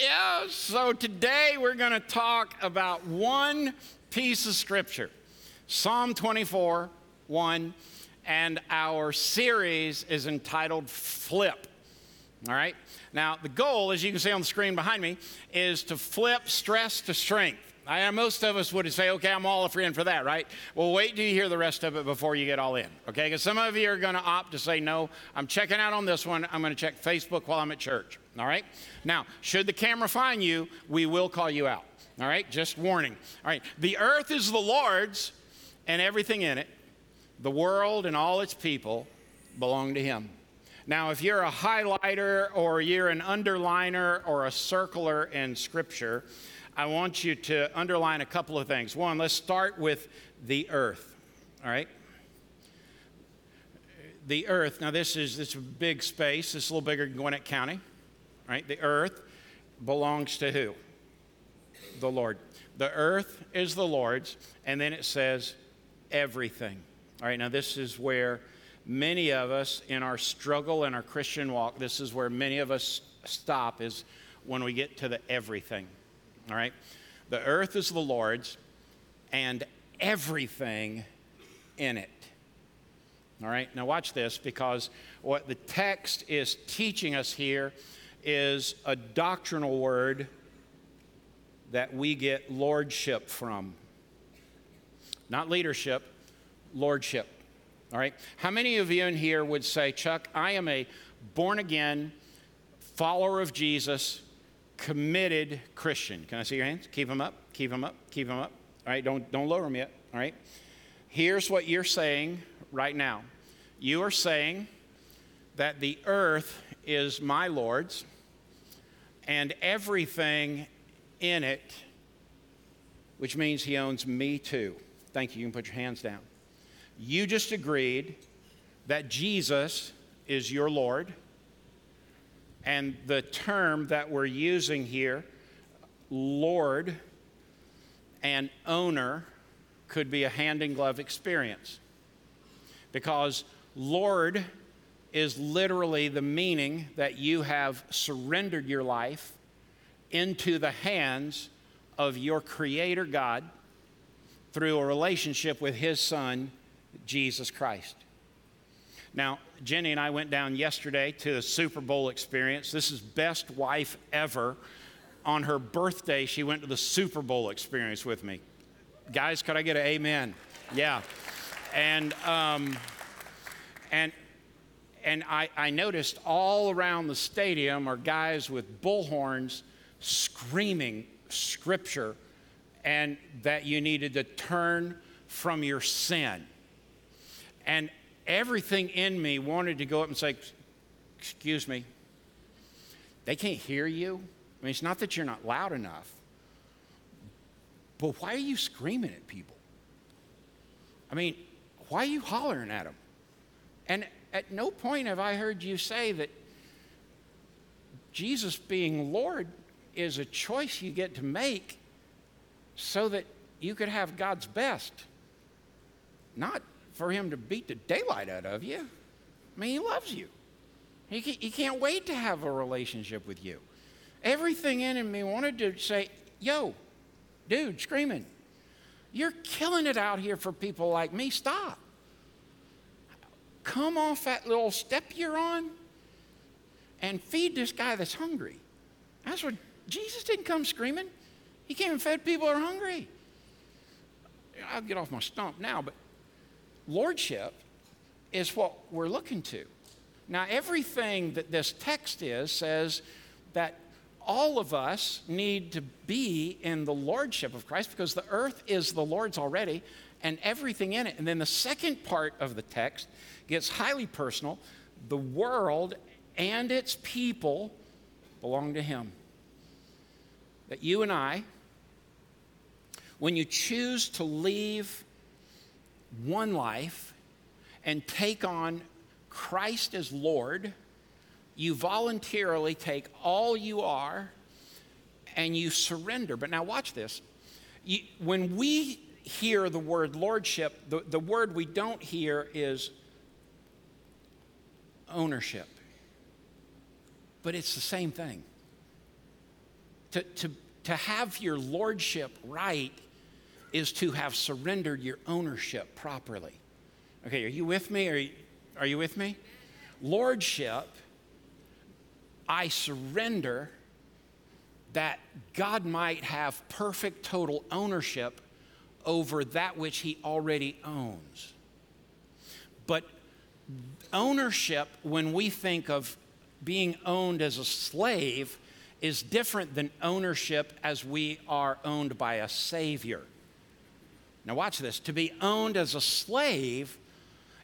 Yeah, so today we're going to talk about one piece of scripture Psalm 24 1, and our series is entitled Flip. All right? Now, the goal, as you can see on the screen behind me, is to flip stress to strength. I, most of us would say, okay, I'm all in for that, right? Well, wait till you hear the rest of it before you get all in, okay? Because some of you are going to opt to say, no, I'm checking out on this one. I'm going to check Facebook while I'm at church, all right? Now, should the camera find you, we will call you out, all right? Just warning. All right, the earth is the Lord's and everything in it, the world and all its people belong to Him. Now, if you're a highlighter or you're an underliner or a circler in Scripture, I want you to underline a couple of things. One, let's start with the earth. All right? The earth, now this is this is a big space, it's a little bigger than Gwinnett County. Right? The earth belongs to who? The Lord. The earth is the Lord's, and then it says everything. All right, now this is where many of us in our struggle in our Christian walk, this is where many of us stop is when we get to the everything. All right? The earth is the Lord's and everything in it. All right? Now, watch this because what the text is teaching us here is a doctrinal word that we get lordship from. Not leadership, lordship. All right? How many of you in here would say, Chuck, I am a born again follower of Jesus committed Christian. Can I see your hands? Keep them up, keep them up, keep them up. All right, don't, don't lower them yet. All right. Here's what you're saying right now you are saying that the earth is my Lord's and everything in it, which means he owns me too. Thank you. You can put your hands down. You just agreed that Jesus is your Lord and the term that we're using here, Lord and owner, could be a hand in glove experience. Because Lord is literally the meaning that you have surrendered your life into the hands of your Creator God through a relationship with His Son, Jesus Christ. Now, Jenny and I went down yesterday to the Super Bowl experience. This is best wife ever. On her birthday, she went to the Super Bowl experience with me. Guys, could I get an amen? Yeah. And, um, and, and I, I noticed all around the stadium are guys with bullhorns screaming scripture and that you needed to turn from your sin. And everything in me wanted to go up and say, Excuse me, they can't hear you. I mean, it's not that you're not loud enough, but why are you screaming at people? I mean, why are you hollering at them? And at no point have I heard you say that Jesus being Lord is a choice you get to make so that you could have God's best, not for him to beat the daylight out of you. I mean, he loves you. He, he can't wait to have a relationship with you. Everything in me wanted to say, yo, dude, screaming, you're killing it out here for people like me. Stop. Come off that little step you're on and feed this guy that's hungry. That's what Jesus didn't come screaming. He came and fed people who are hungry. I'll get off my stump now, but lordship is what we're looking to. Now, everything that this text is says that all of us need to be in the lordship of Christ because the earth is the Lord's already and everything in it. And then the second part of the text gets highly personal. The world and its people belong to Him. That you and I, when you choose to leave one life and take on Christ as Lord, you voluntarily take all you are and you surrender. But now, watch this. You, when we hear the word lordship, the, the word we don't hear is ownership. But it's the same thing. To, to, to have your lordship right is to have surrendered your ownership properly. Okay, are you with me? Are you, are you with me? Lordship, I surrender that God might have perfect total ownership over that which he already owns. But ownership, when we think of being owned as a slave, is different than ownership as we are owned by a savior. Now, watch this. To be owned as a slave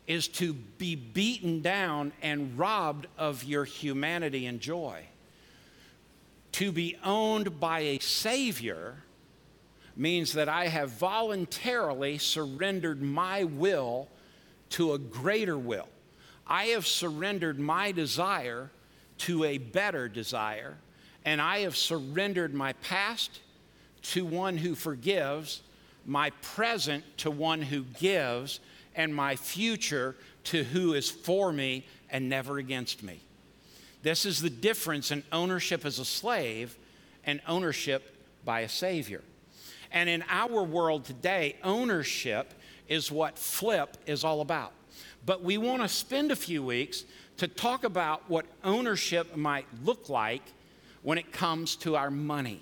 is to be beaten down and robbed of your humanity and joy. To be owned by a Savior means that I have voluntarily surrendered my will to a greater will. I have surrendered my desire to a better desire, and I have surrendered my past to one who forgives my present to one who gives, and my future to who is for me and never against me. This is the difference in ownership as a slave and ownership by a Savior. And in our world today, ownership is what flip is all about. But we want to spend a few weeks to talk about what ownership might look like when it comes to our money.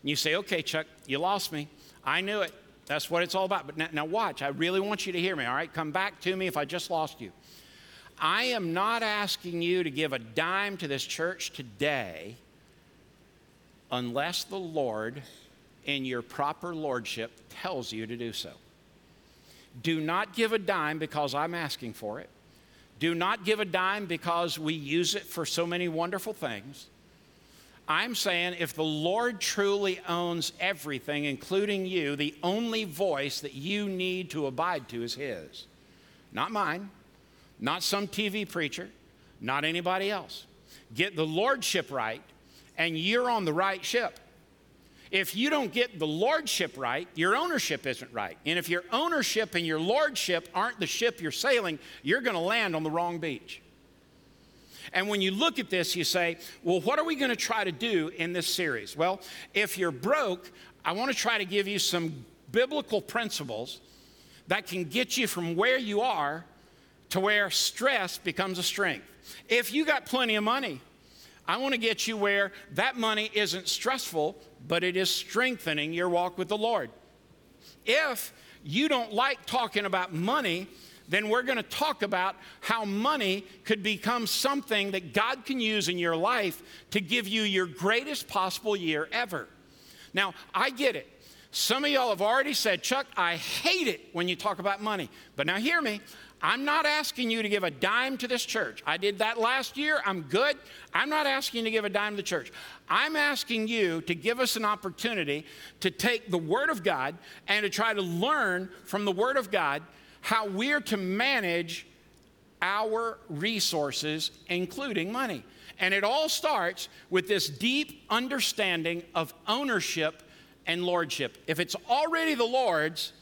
And you say, okay, Chuck, you lost me. I knew it. That's what it's all about. But now, now, watch, I really want you to hear me, all right? Come back to me if I just lost you. I am not asking you to give a dime to this church today unless the Lord, in your proper lordship, tells you to do so. Do not give a dime because I'm asking for it. Do not give a dime because we use it for so many wonderful things. I'm saying if the Lord truly owns everything, including you, the only voice that you need to abide to is His. Not mine, not some TV preacher, not anybody else. Get the Lordship right, and you're on the right ship. If you don't get the Lordship right, your ownership isn't right. And if your ownership and your Lordship aren't the ship you're sailing, you're going to land on the wrong beach. And when you look at this, you say, well, what are we going to try to do in this series? Well, if you're broke, I want to try to give you some biblical principles that can get you from where you are to where stress becomes a strength. If you got plenty of money, I want to get you where that money isn't stressful, but it is strengthening your walk with the Lord. If you don't like talking about money, then we're going to talk about how money could become something that God can use in your life to give you your greatest possible year ever. Now, I get it. Some of y'all have already said, Chuck, I hate it when you talk about money. But now hear me. I'm not asking you to give a dime to this church. I did that last year. I'm good. I'm not asking you to give a dime to the church. I'm asking you to give us an opportunity to take the Word of God and to try to learn from the Word of God how we're to manage our resources, including money. And it all starts with this deep understanding of ownership and lordship. If it's already the Lord's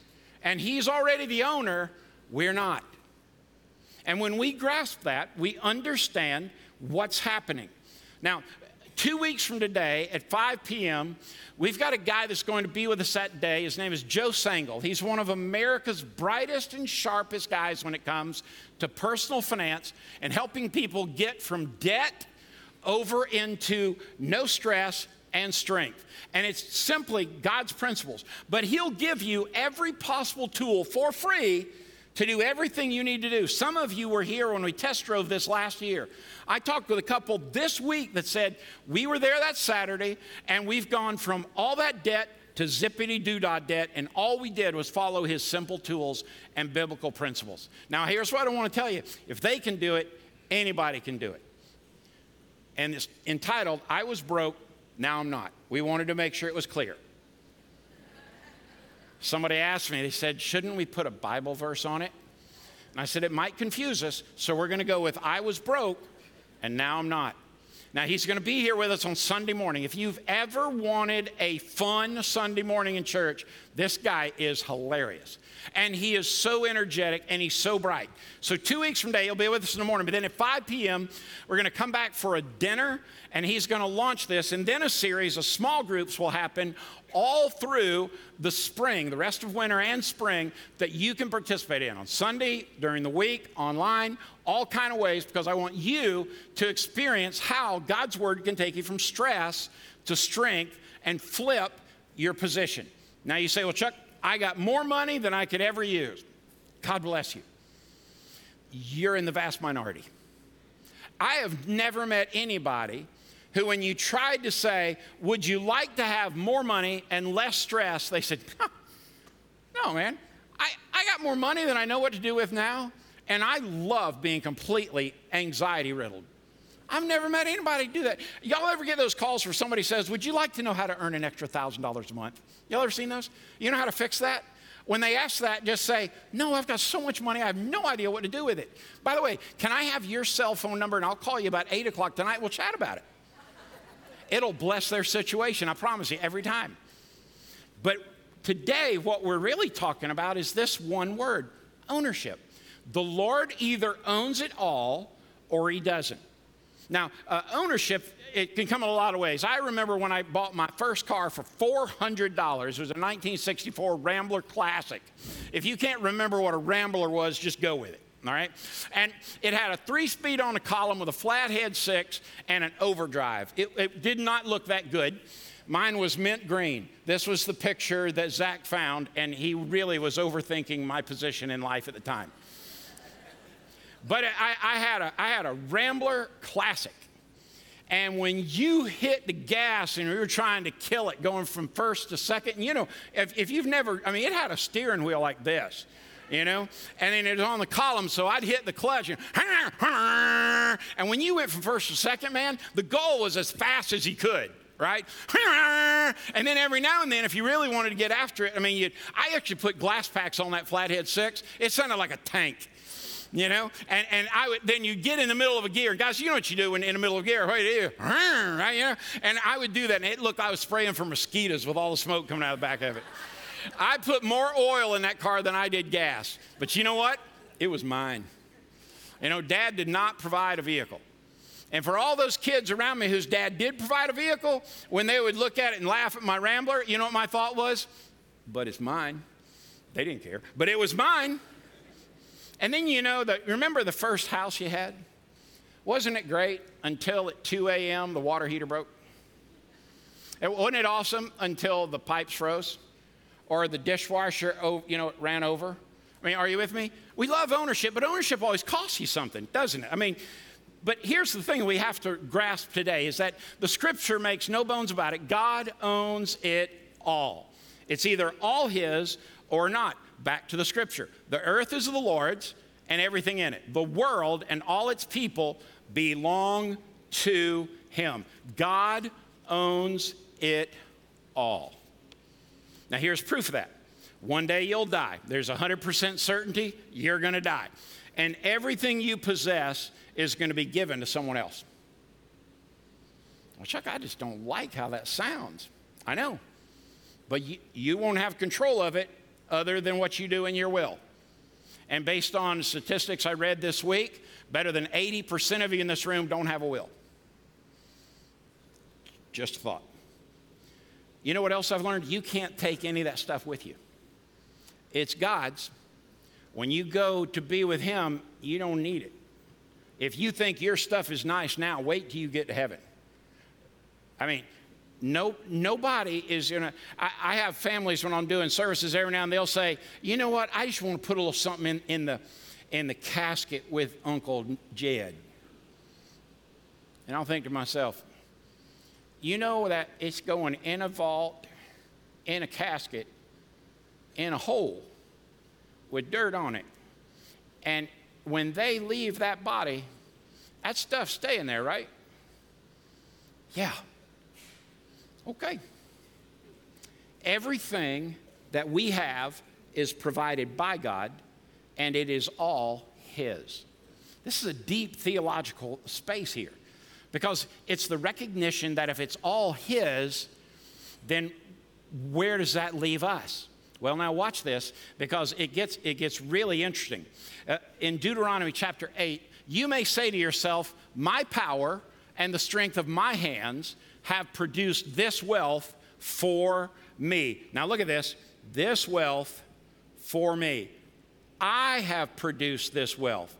and He's already the owner, we're not. And when we grasp that, we understand what's happening. Now, two weeks from today at 5 p.m., we've got a guy that's going to be with us that day. His name is Joe Sangl. He's one of America's brightest and sharpest guys when it comes to personal finance and helping people get from debt over into no stress and strength. And it's simply God's principles. But He'll give you every possible tool for free to do everything you need to do. Some of you were here when we test drove this last year. I talked with a couple this week that said, We were there that Saturday, and we've gone from all that debt to zippity doo dah debt, and all we did was follow his simple tools and biblical principles. Now, here's what I want to tell you if they can do it, anybody can do it. And it's entitled, I Was Broke, Now I'm Not. We wanted to make sure it was clear. Somebody asked me, they said, shouldn't we put a Bible verse on it? And I said, it might confuse us, so we're going to go with, I was broke and now I'm not. Now, he's going to be here with us on Sunday morning. If you've ever wanted a fun Sunday morning in church, this guy is hilarious. And he is so energetic and he's so bright. So, two weeks from today, he'll be with us in the morning. But then at 5 p.m., we're going to come back for a dinner and he's going to launch this. And then a series of small groups will happen all through the spring, the rest of winter and spring, that you can participate in on Sunday, during the week, online, all kind of ways, because I want you to experience how God's word can take you from stress to strength and flip your position. Now you say, well, Chuck, I got more money than I could ever use. God bless you. You're in the vast minority. I have never met anybody who, when you tried to say, Would you like to have more money and less stress? they said, No, man. I, I got more money than I know what to do with now, and I love being completely anxiety riddled. I've never met anybody do that. Y'all ever get those calls where somebody says, Would you like to know how to earn an extra $1,000 a month? Y'all ever seen those? You know how to fix that? When they ask that, just say, No, I've got so much money, I have no idea what to do with it. By the way, can I have your cell phone number and I'll call you about 8 o'clock tonight? We'll chat about it. It'll bless their situation, I promise you, every time. But today, what we're really talking about is this one word ownership. The Lord either owns it all or he doesn't. Now, uh, ownership, it can come in a lot of ways. I remember when I bought my first car for $400. It was a 1964 Rambler Classic. If you can't remember what a Rambler was, just go with it all right? And it had a three speed on the column with a flathead six and an overdrive. It, it, did not look that good. Mine was mint green. This was the picture that Zach found, and he really was overthinking my position in life at the time. But I, I had, a, I had a Rambler Classic. And when you hit the gas and you're trying to kill it going from first to second, you know, if, if you've never, I mean, it had a steering wheel like this you know? And then it was on the column, so I'd hit the clutch. And, and when you went from first to second, man, the goal was as fast as he could right? And then every now and then, if you really wanted to get after it, I mean, I actually put glass packs on that flathead six. It sounded like a tank, you know? And, and I would, then you get in the middle of a gear. Guys, you know what you do when in the middle of a gear? Do you? Right, you know? And I would do that, and it looked like I was spraying for mosquitoes with all the smoke coming out of the back of it. I put more oil in that car than I did gas. But you know what? It was mine. You know, dad did not provide a vehicle. And for all those kids around me whose dad did provide a vehicle, when they would look at it and laugh at my Rambler, you know what my thought was? But it's mine. They didn't care, but it was mine. And then you know that remember the first house you had? Wasn't it great until at 2 a.m. the water heater broke? wasn't it awesome until the pipes froze? or the dishwasher, you know, ran over. I mean, are you with me? We love ownership, but ownership always costs you something, doesn't it? I mean, but here's the thing we have to grasp today is that the scripture makes no bones about it. God owns it all. It's either all his or not. Back to the scripture. The earth is the Lord's and everything in it. The world and all its people belong to him. God owns it all. Now, here's proof of that. One day you'll die. There's 100% certainty you're going to die. And everything you possess is going to be given to someone else. Well, Chuck, I just don't like how that sounds. I know. But you, you won't have control of it other than what you do in your will. And based on statistics I read this week, better than 80% of you in this room don't have a will. Just a thought. You know what else I've learned? You can't take any of that stuff with you. It's God's. When you go to be with Him, you don't need it. If you think your stuff is nice now, wait till you get to heaven. I mean, no, nobody is gonna. I, I have families when I'm doing services every now and they'll say, you know what? I just want to put a little something in, in the in the casket with Uncle Jed. And I'll think to myself, you know that it's going in a vault, in a casket, in a hole with dirt on it. And when they leave that body, that stuff's staying there, right? Yeah. Okay. Everything that we have is provided by God, and it is all His. This is a deep theological space here because it's the recognition that if it's all His, then where does that leave us? Well, now watch this because it gets, it gets really interesting. Uh, in Deuteronomy chapter 8, you may say to yourself, My power and the strength of my hands have produced this wealth for me. Now, look at this this wealth for me. I have produced this wealth.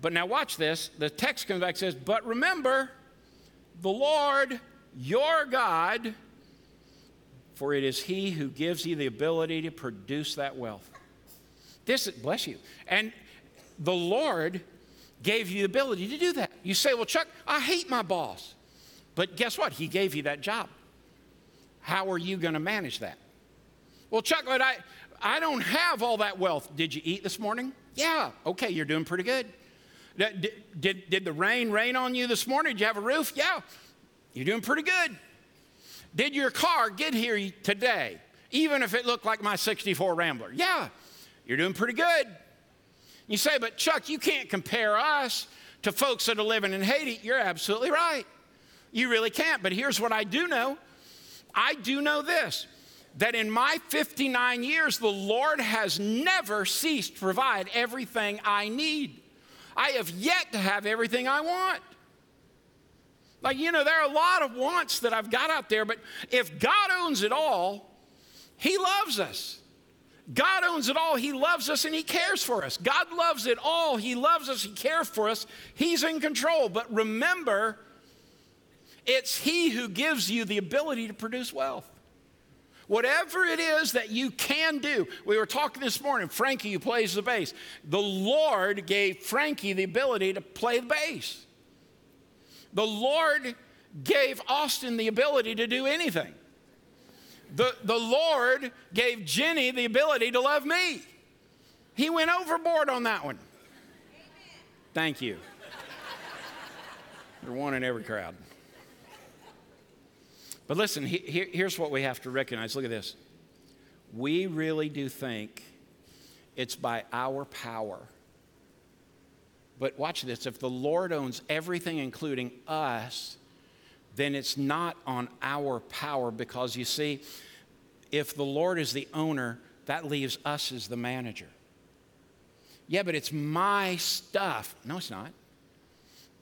But now, watch this. The text comes back says, But remember, the Lord your God, for it is He who gives you the ability to produce that wealth. This, bless you. And the Lord gave you the ability to do that. You say, Well, Chuck, I hate my boss. But guess what? He gave you that job. How are you going to manage that? Well, Chuck, I, I don't have all that wealth. Did you eat this morning? Yeah. Okay, you're doing pretty good. Did, did, did the rain rain on you this morning? Did you have a roof? Yeah. You're doing pretty good. Did your car get here today, even if it looked like my 64 Rambler? Yeah. You're doing pretty good. You say, but Chuck, you can't compare us to folks that are living in Haiti. You're absolutely right. You really can't. But here's what I do know I do know this that in my 59 years, the Lord has never ceased to provide everything I need. I have yet to have everything I want. Like, you know, there are a lot of wants that I've got out there, but if God owns it all, He loves us. God owns it all. He loves us and He cares for us. God loves it all. He loves us. He cares for us. He's in control. But remember, it's He who gives you the ability to produce wealth. Whatever it is that you can do, we were talking this morning, Frankie, who plays the bass. The Lord gave Frankie the ability to play the bass. The Lord gave Austin the ability to do anything. The, the Lord gave Jenny the ability to love me. He went overboard on that one. Thank you. You're one in every crowd. But listen, he, he, here's what we have to recognize. Look at this. We really do think it's by our power. But watch this if the Lord owns everything, including us, then it's not on our power because you see, if the Lord is the owner, that leaves us as the manager. Yeah, but it's my stuff. No, it's not.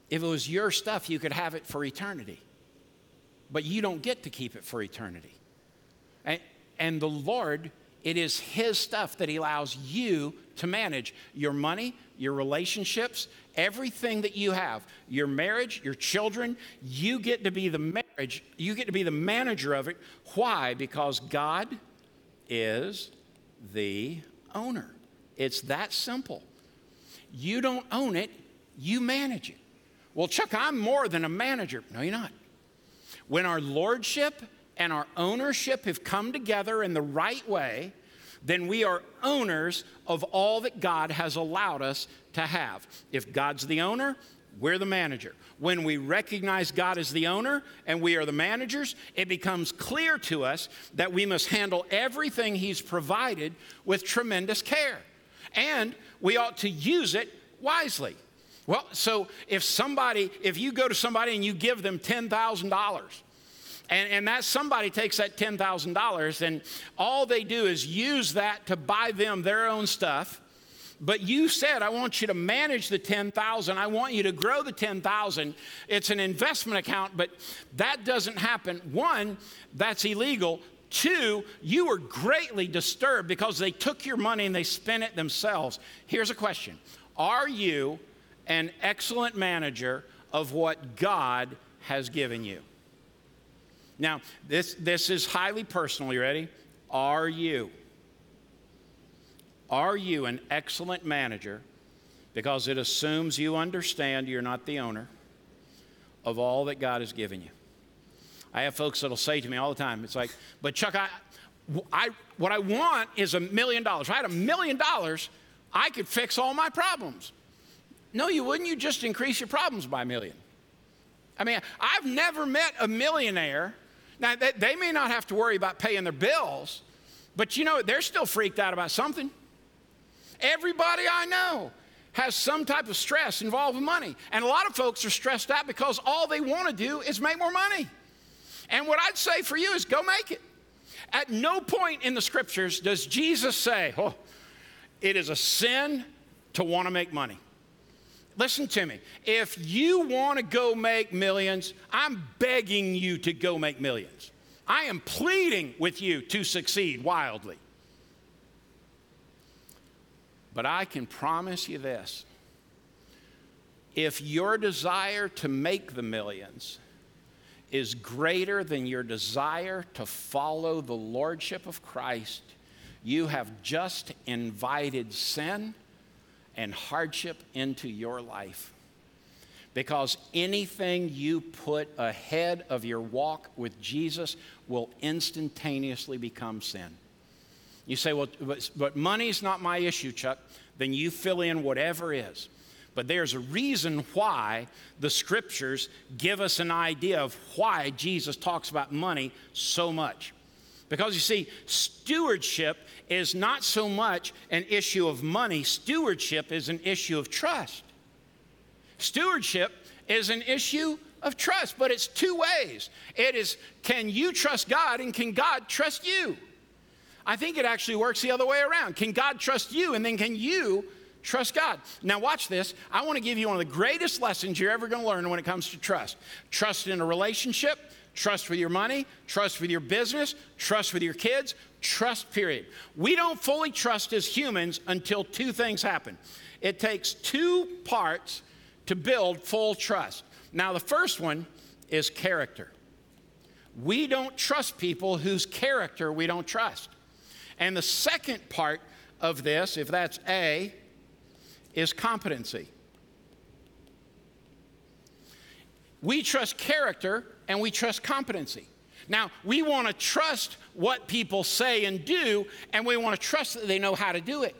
If it was your stuff, you could have it for eternity but you don't get to keep it for eternity. And, and the Lord, it is His stuff that He allows you to manage your money, your relationships, everything that you have, your marriage, your children. You get to be the marriage, you get to be the manager of it. Why? Because God is the owner. It's that simple. You don't own it, you manage it. Well, Chuck, I'm more than a manager. No, you're not. When our lordship and our ownership have come together in the right way, then we are owners of all that God has allowed us to have. If God's the owner, we're the manager. When we recognize God as the owner and we are the managers, it becomes clear to us that we must handle everything He's provided with tremendous care. And we ought to use it wisely. Well, so if somebody, if you go to somebody and you give them $10,000, and, and that somebody takes that $10,000 and all they do is use that to buy them their own stuff. But you said, I want you to manage the 10,000. I want you to grow the 10,000. It's an investment account, but that doesn't happen. One, that's illegal. Two, you were greatly disturbed because they took your money and they spent it themselves. Here's a question Are you an excellent manager of what God has given you. Now, this, this is highly personal. You ready? Are you? Are you an excellent manager? Because it assumes you understand you're not the owner of all that God has given you. I have folks that'll say to me all the time, it's like, but Chuck, I, I, what I want is a million dollars. If I had a million dollars, I could fix all my problems. No, you wouldn't. You just increase your problems by a million. I mean, I've never met a millionaire. Now, they, may not have to worry about paying their bills, but you know, they're still freaked out about something. Everybody I know has some type of stress involved with money. And a lot of folks are stressed out because all they want to do is make more money. And what I'd say for you is go make it. At no point in the scriptures does Jesus say, oh, it is a sin to want to make money. Listen to me. If you want to go make millions, I'm begging you to go make millions. I am pleading with you to succeed wildly. But I can promise you this if your desire to make the millions is greater than your desire to follow the Lordship of Christ, you have just invited sin and hardship into your life. Because anything you put ahead of your walk with Jesus will instantaneously become sin. You say, well, but, money's not my issue, Chuck. Then you fill in whatever is. But there's a reason why the scriptures give us an idea of why Jesus talks about money so much. Because you see, stewardship is not so much an issue of money, stewardship is an issue of trust. Stewardship is an issue of trust, but it's two ways. It is can you trust God and can God trust you? I think it actually works the other way around. Can God trust you and then can you trust God? Now, watch this. I want to give you one of the greatest lessons you're ever going to learn when it comes to trust trust in a relationship, trust with your money, trust with your business, trust with your kids, trust, period. We don't fully trust as humans until two things happen. It takes two parts to build full trust. Now, the first one is character. We don't trust people whose character we don't trust. And the second part of this, if that's A, is competency. We trust character and we trust competency. Now, we want to trust what people say and do, and we want to trust that they know how to do it.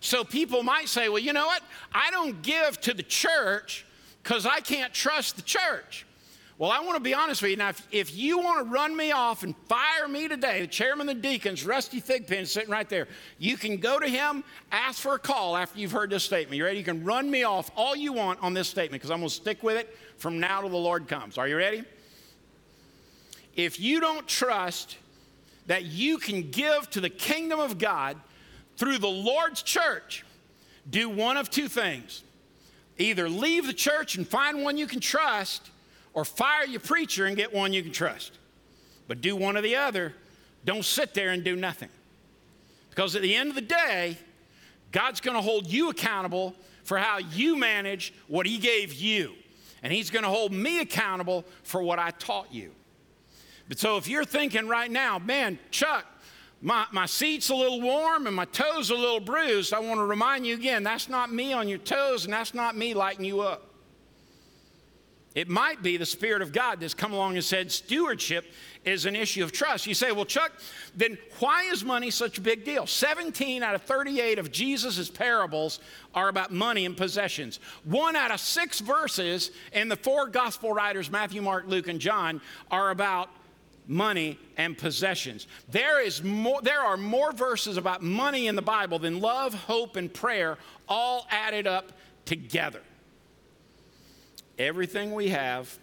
So people might say, well, you know what? I don't give to the church because I can't trust the church. Well, I want to be honest with you. Now, if, if you want to run me off and fire me today, the chairman of the deacons, Rusty Thigpen, sitting right there, you can go to him, ask for a call after you've heard this statement. You ready? You can run me off all you want on this statement because I'm going to stick with it from now till the Lord comes. Are you ready? If you don't trust that you can give to the kingdom of God through the Lord's church, do one of two things either leave the church and find one you can trust or fire your preacher and get one you can trust. But do one or the other. Don't sit there and do nothing. Because at the end of the day, God's going to hold you accountable for how you manage what He gave you. And He's going to hold me accountable for what I taught you. But so if you're thinking right now, man, Chuck, my, my seat's a little warm and my toes a little bruised, I want to remind you again that's not me on your toes and that's not me lighting you up. It might be the Spirit of God that's come along and said stewardship is an issue of trust. You say, well, Chuck, then why is money such a big deal? 17 out of 38 of Jesus' parables are about money and possessions. One out of six verses in the four gospel writers, Matthew, Mark, Luke, and John, are about money and possessions. There, is more, there are more verses about money in the Bible than love, hope, and prayer all added up together. Everything we have,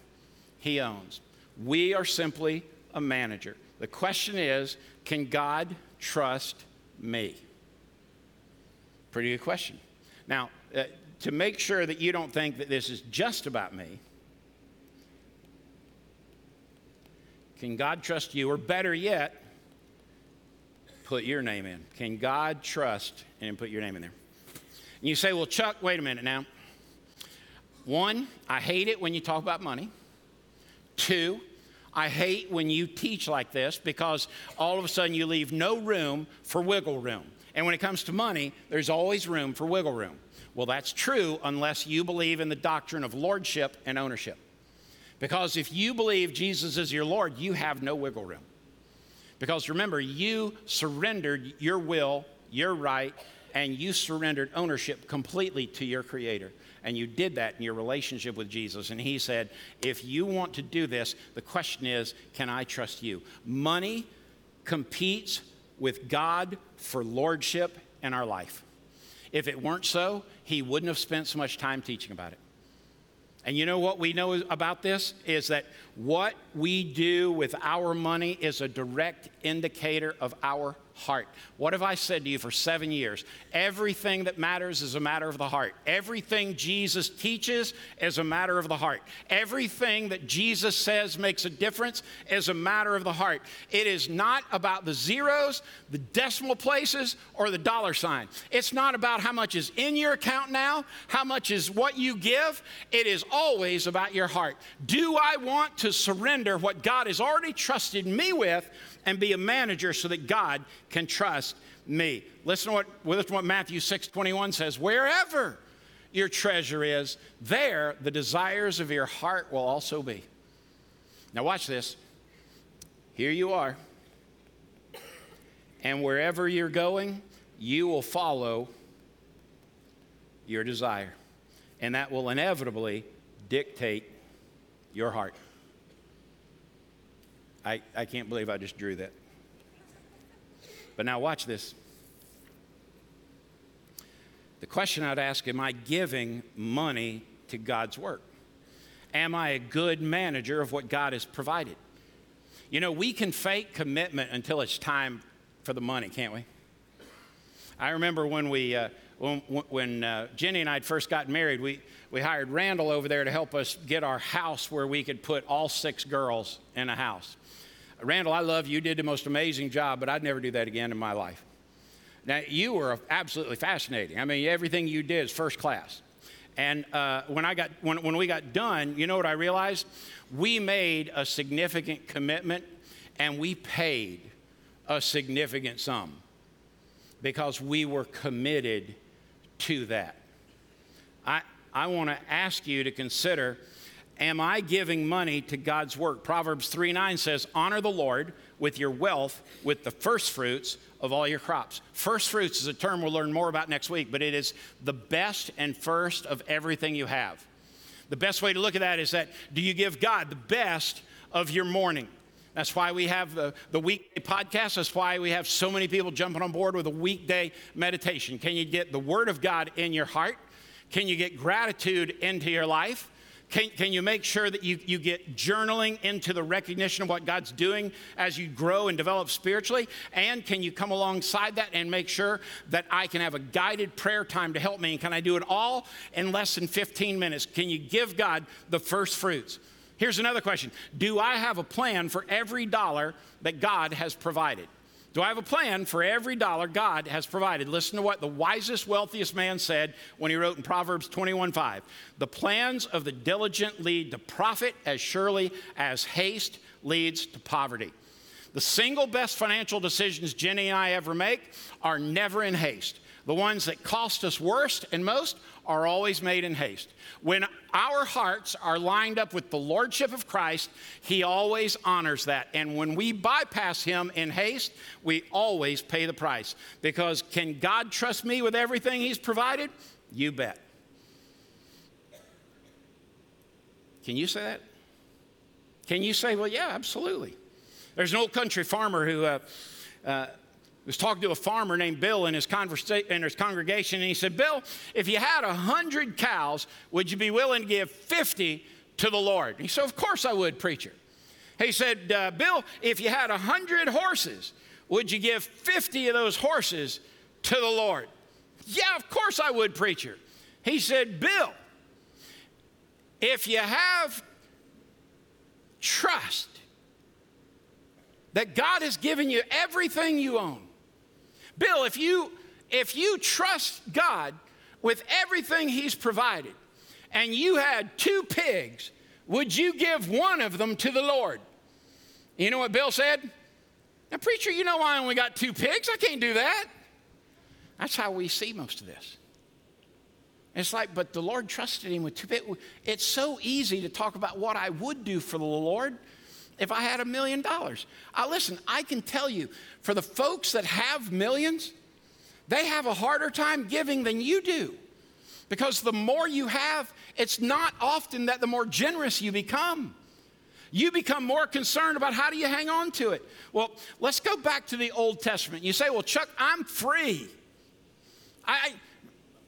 He owns. We are simply a manager. The question is can God trust me? Pretty good question. Now, uh, to make sure that you don't think that this is just about me, can God trust you? Or better yet, put your name in. Can God trust and put your name in there? And you say, well, Chuck, wait a minute now. One, I hate it when you talk about money. Two, I hate when you teach like this because all of a sudden you leave no room for wiggle room. And when it comes to money, there's always room for wiggle room. Well, that's true unless you believe in the doctrine of lordship and ownership. Because if you believe Jesus is your Lord, you have no wiggle room. Because remember, you surrendered your will, your right, and you surrendered ownership completely to your Creator. And you did that in your relationship with Jesus. And He said, If you want to do this, the question is, can I trust you? Money competes with God for lordship in our life. If it weren't so, He wouldn't have spent so much time teaching about it. And you know what we know about this is that what we do with our money is a direct indicator of our heart. What have I said to you for seven years? Everything that matters is a matter of the heart. Everything Jesus teaches is a matter of the heart. Everything that Jesus says makes a difference is a matter of the heart. It is not about the zeros, the decimal places, or the dollar sign. It's not about how much is in your account now, how much is what you give. It is always about your heart. Do I want to surrender what God has already trusted me with? And be a manager so that God can trust me. Listen to what, listen to what Matthew 6 21 says wherever your treasure is, there the desires of your heart will also be. Now, watch this. Here you are. And wherever you're going, you will follow your desire. And that will inevitably dictate your heart. I, I can't believe I just drew that. But now, watch this. The question I'd ask Am I giving money to God's work? Am I a good manager of what God has provided? You know, we can fake commitment until it's time for the money, can't we? I remember when we, uh, when, when uh, Jenny and I had first got married, we, we hired Randall over there to help us get our house where we could put all six girls in a house. Randall, I love you. You did the most amazing job, but I'd never do that again in my life. Now, you were absolutely fascinating. I mean, everything you did is first class. And uh, when, I got, when, when we got done, you know what I realized? We made a significant commitment and we paid a significant sum because we were committed to that. I, I want to ask you to consider Am I giving money to God's work? Proverbs 3 9 says, Honor the Lord with your wealth, with the first fruits of all your crops. First fruits is a term we'll learn more about next week, but it is the best and first of everything you have. The best way to look at that is that do you give God the best of your morning? That's why we have the, the weekday podcast. That's why we have so many people jumping on board with a weekday meditation. Can you get the Word of God in your heart? Can you get gratitude into your life? Can, can you make sure that you, you get journaling into the recognition of what God's doing as you grow and develop spiritually? And can you come alongside that and make sure that I can have a guided prayer time to help me? And can I do it all in less than 15 minutes? Can you give God the first fruits? Here's another question Do I have a plan for every dollar that God has provided? Do I have a plan for every dollar God has provided? Listen to what the wisest, wealthiest man said when he wrote in Proverbs 21:5. The plans of the diligent lead to profit as surely as haste leads to poverty. The single best financial decisions Jenny and I ever make are never in haste. The ones that cost us worst and most are always made in haste. When our hearts are lined up with the Lordship of Christ, He always honors that. And when we bypass Him in haste, we always pay the price. Because can God trust me with everything He's provided? You bet. Can you say that? Can you say, well, yeah, absolutely? There's an old country farmer who uh, uh, was talking to a farmer named Bill in his, conversa- in his congregation, and he said, Bill, if you had 100 cows, would you be willing to give 50 to the Lord? And he said, Of course I would, preacher. He said, uh, Bill, if you had 100 horses, would you give 50 of those horses to the Lord? Yeah, of course I would, preacher. He said, Bill, if you have trust that God has given you everything you own, Bill, if you if you trust God with everything he's provided and you had two pigs, would you give one of them to the Lord? You know what Bill said? Now, preacher, you know I only got two pigs. I can't do that. That's how we see most of this. It's like, but the Lord trusted him with two pigs. It's so easy to talk about what I would do for the Lord if I had a million dollars. Uh, listen, I can tell you, for the folks that have millions, they have a harder time giving than you do. Because the more you have, it's not often that the more generous you become. You become more concerned about how do you hang on to it. Well, let's go back to the Old Testament. You say, well, Chuck, I'm free. I,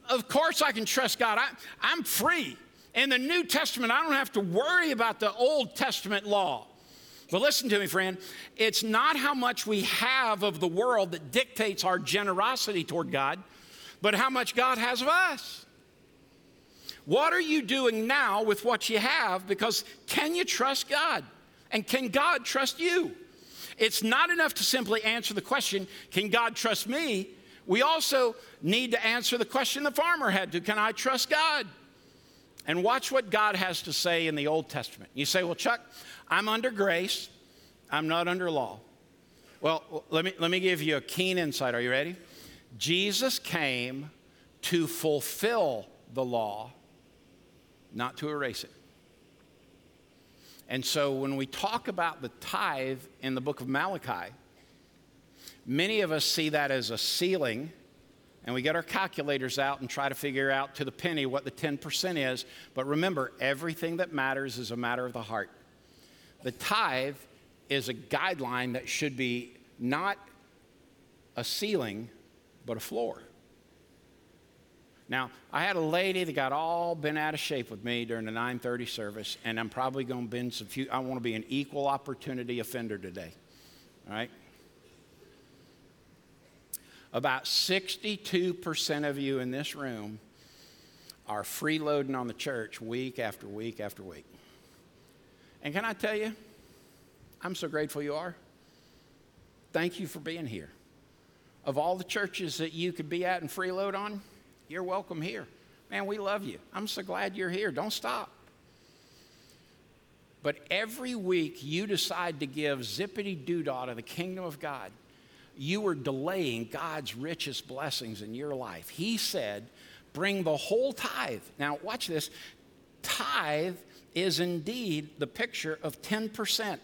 of course I can trust God. I, I'm free. In the New Testament, I don't have to worry about the Old Testament law. But listen to me, friend. It's not how much we have of the world that dictates our generosity toward God, but how much God has of us. What are you doing now with what you have? Because can you trust God? And can God trust you? It's not enough to simply answer the question, Can God trust me? We also need to answer the question the farmer had to Can I trust God? And watch what God has to say in the Old Testament. You say, Well, Chuck, I'm under grace, I'm not under law. Well, let me, let me give you a keen insight. Are you ready? Jesus came to fulfill the law, not to erase it. And so when we talk about the tithe in the book of Malachi, many of us see that as a ceiling, and we get our calculators out and try to figure out to the penny what the 10% is. But remember, everything that matters is a matter of the heart. The tithe is a guideline that should be not a ceiling, but a floor. Now, I had a lady that got all bent out of shape with me during the 9:30 service, and I'm probably going to bend some few. I want to be an equal opportunity offender today. All right? About 62% of you in this room are freeloading on the church week after week after week. And can I tell you, I'm so grateful you are. Thank you for being here. Of all the churches that you could be at and freeload on, you're welcome here. Man, we love you. I'm so glad you're here. Don't stop. But every week you decide to give zippity doodah to the kingdom of God, you are delaying God's richest blessings in your life. He said, bring the whole tithe. Now, watch this. Tithe is indeed the picture of 10%.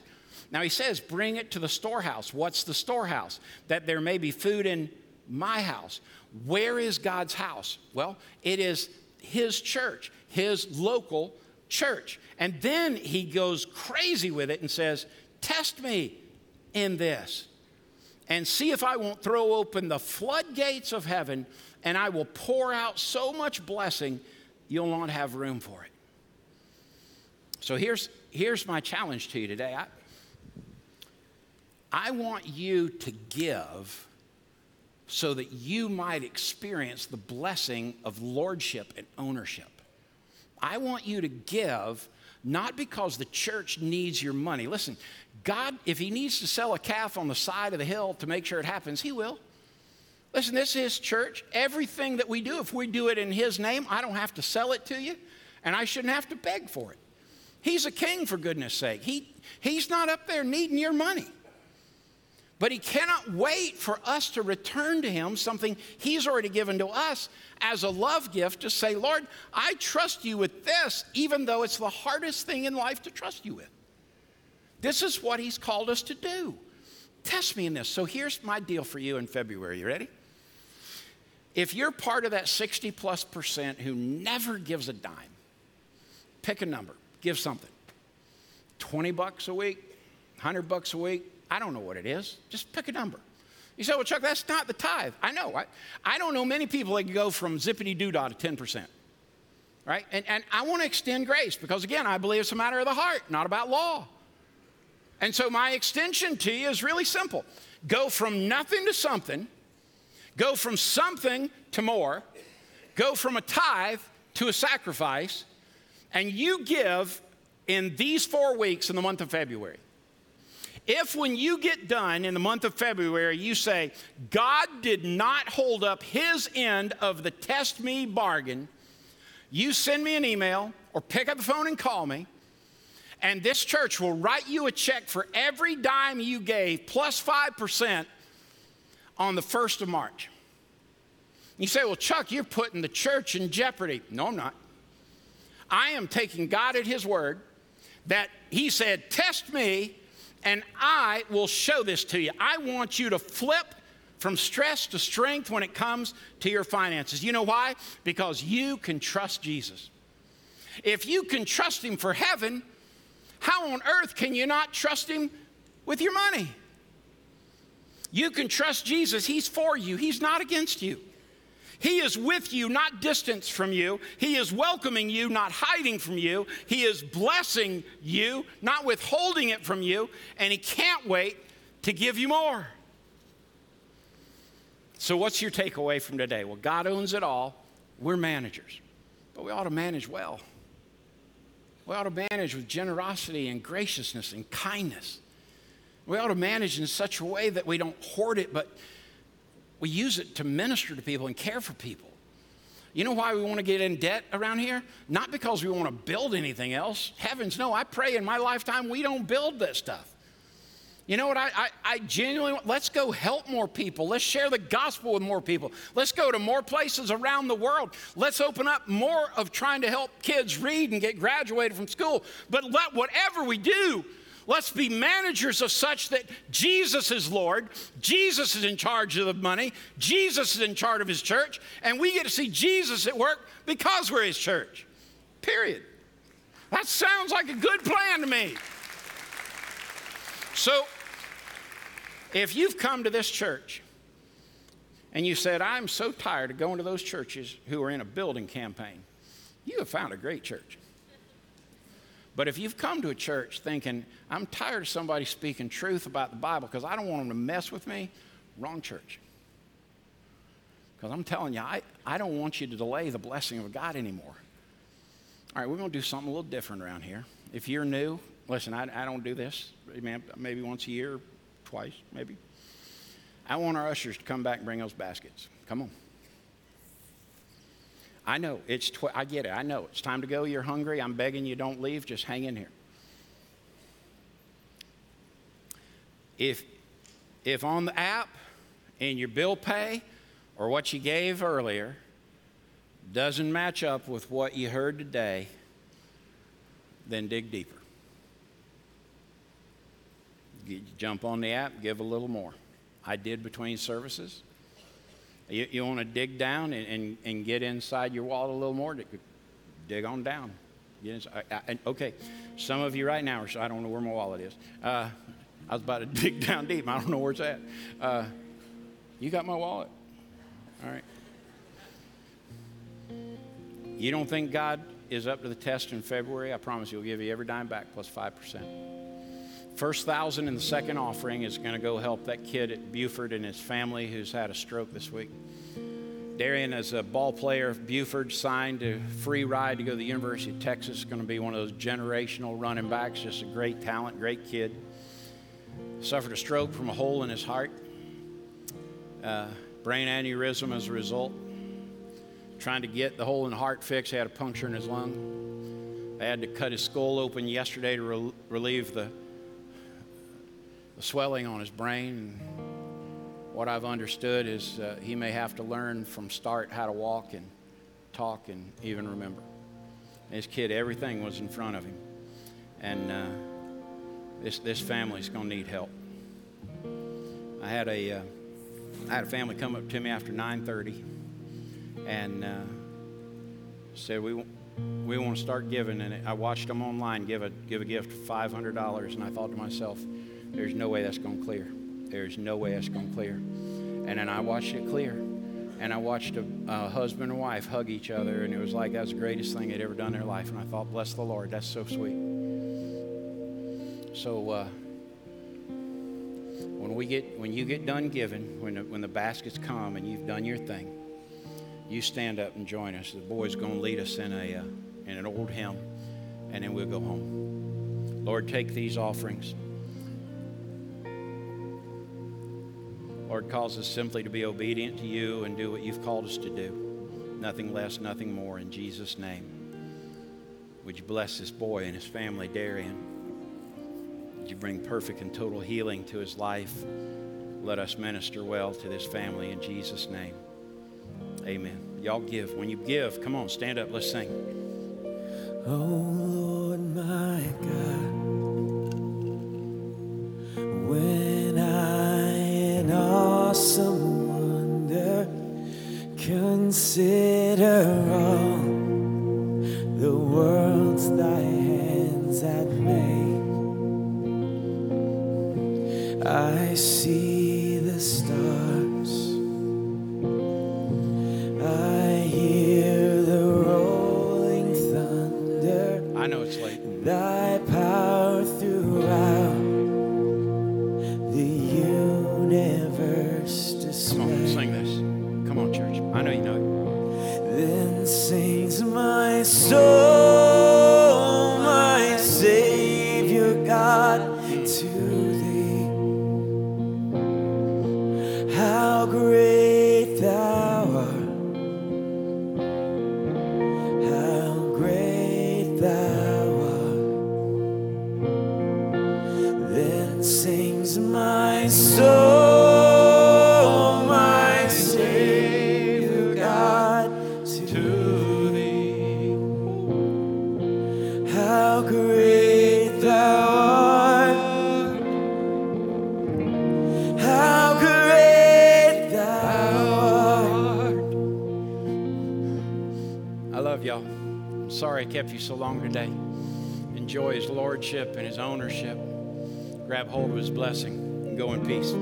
Now, he says, bring it to the storehouse. What's the storehouse? That there may be food in my house. Where is God's house? Well, it is his church, his local church. And then he goes crazy with it and says, Test me in this and see if I won't throw open the floodgates of heaven and I will pour out so much blessing you'll not have room for it. So here's, here's my challenge to you today. I, I want you to give so that you might experience the blessing of lordship and ownership. I want you to give not because the church needs your money. Listen, God, if He needs to sell a calf on the side of the hill to make sure it happens, He will. Listen, this is church. Everything that we do, if we do it in His name, I don't have to sell it to you, and I shouldn't have to beg for it. He's a king, for goodness sake. He, he's not up there needing your money. But he cannot wait for us to return to him something he's already given to us as a love gift to say, Lord, I trust you with this, even though it's the hardest thing in life to trust you with. This is what he's called us to do. Test me in this. So here's my deal for you in February. You ready? If you're part of that 60 plus percent who never gives a dime, pick a number, give something. 20 bucks a week, 100 bucks a week, I don't know what it is. Just pick a number. You say, well, Chuck, that's not the tithe. I know. I, I don't know many people that can go from zippity doodah to 10%. Right? And, and I want to extend grace because, again, I believe it's a matter of the heart, not about law. And so my extension to you is really simple go from nothing to something, go from something to more, go from a tithe to a sacrifice, and you give in these four weeks in the month of February. If when you get done in the month of February, you say, God did not hold up his end of the test me bargain, you send me an email or pick up the phone and call me, and this church will write you a check for every dime you gave plus 5% on the 1st of March. You say, Well, Chuck, you're putting the church in jeopardy. No, I'm not. I am taking God at His word that He said, Test me and I will show this to you. I want you to flip from stress to strength when it comes to your finances. You know why? Because you can trust Jesus. If you can trust Him for heaven, how on earth can you not trust Him with your money? You can trust Jesus, He's for you, He's not against you. He is with you, not distance from you. He is welcoming you, not hiding from you. He is blessing you, not withholding it from you. And He can't wait to give you more. So, what's your takeaway from today? Well, God owns it all. We're managers, but we ought to manage well. We ought to manage with generosity and graciousness and kindness. We ought to manage in such a way that we don't hoard it, but we use it to minister to people and care for people. You know why we want to get in debt around here? Not because we want to build anything else. Heavens, no. I pray in my lifetime we don't build this stuff. You know what? I, I, I genuinely, want let's go help more people. Let's share the gospel with more people. Let's go to more places around the world. Let's open up more of trying to help kids read and get graduated from school. But let whatever we do, Let's be managers of such that Jesus is Lord, Jesus is in charge of the money, Jesus is in charge of his church, and we get to see Jesus at work because we're his church. Period. That sounds like a good plan to me. So, if you've come to this church and you said, I'm so tired of going to those churches who are in a building campaign, you have found a great church. But if you've come to a church thinking, I'm tired of somebody speaking truth about the Bible because I don't want them to mess with me, wrong church. Because I'm telling you, I, I don't want you to delay the blessing of God anymore. All right, we're going to do something a little different around here. If you're new, listen, I, I don't do this maybe once a year, twice, maybe. I want our ushers to come back and bring those baskets. Come on. I know it's. Tw- I get it. I know it's time to go. You're hungry. I'm begging you, don't leave. Just hang in here. If if on the app in your bill pay or what you gave earlier doesn't match up with what you heard today, then dig deeper. You jump on the app, give a little more. I did between services. You, you want to dig down and, and, and, get inside your wallet a little more? Dig on down. Inside. I, I, okay, some of you right now are, I don't know where my wallet is. Uh, I was about to dig down deep. I don't know where it's at. Uh, you got my wallet. All right. You don't think God is up to the test in February? I promise you, He'll give you every dime back plus 5%. First thousand in the second offering is going to go help that kid at Buford and his family who's had a stroke this week. Darian, as a ball player, Buford signed a free ride to go to the University of Texas. Going to be one of those generational running backs, just a great talent, great kid. Suffered a stroke from a hole in his heart, uh, brain aneurysm as a result. Trying to get the hole in the heart fixed, he had a puncture in his lung. They had to cut his skull open yesterday to re- relieve the swelling on his brain. what I've understood is uh, he may have to learn from start how to walk and talk and even remember. This kid, everything was in front of him. And uh, this, this family's going to need help. I had a, uh, I had a family come up to me after 9.30 and uh, said, we, we want to start giving. And I watched them online give a, give a gift of $500. And I thought to myself, there's no way that's going to clear. There's no way that's going to clear. And then I watched it clear. And I watched a, a, husband and wife hug each other, and it was like that was the greatest thing they'd ever done in their life. And I thought, bless the Lord, that's so sweet. So uh, when we get, when you get done giving, when the, when the baskets come and you've done your thing, you stand up and join us. The boy's going to lead us in a uh, in an old hymn, and then we'll go home. Lord, take these offerings. Lord, calls us simply to be obedient to you and do what you've called us to do. Nothing less, nothing more. In Jesus' name. Would you bless this boy and his family, Darian? Would you bring perfect and total healing to his life? Let us minister well to this family in Jesus' name. Amen. Y'all give. When you give, come on, stand up. Let's sing. Oh Lord, my God. long today. Enjoy his lordship and his ownership. Grab hold of his blessing and go in peace.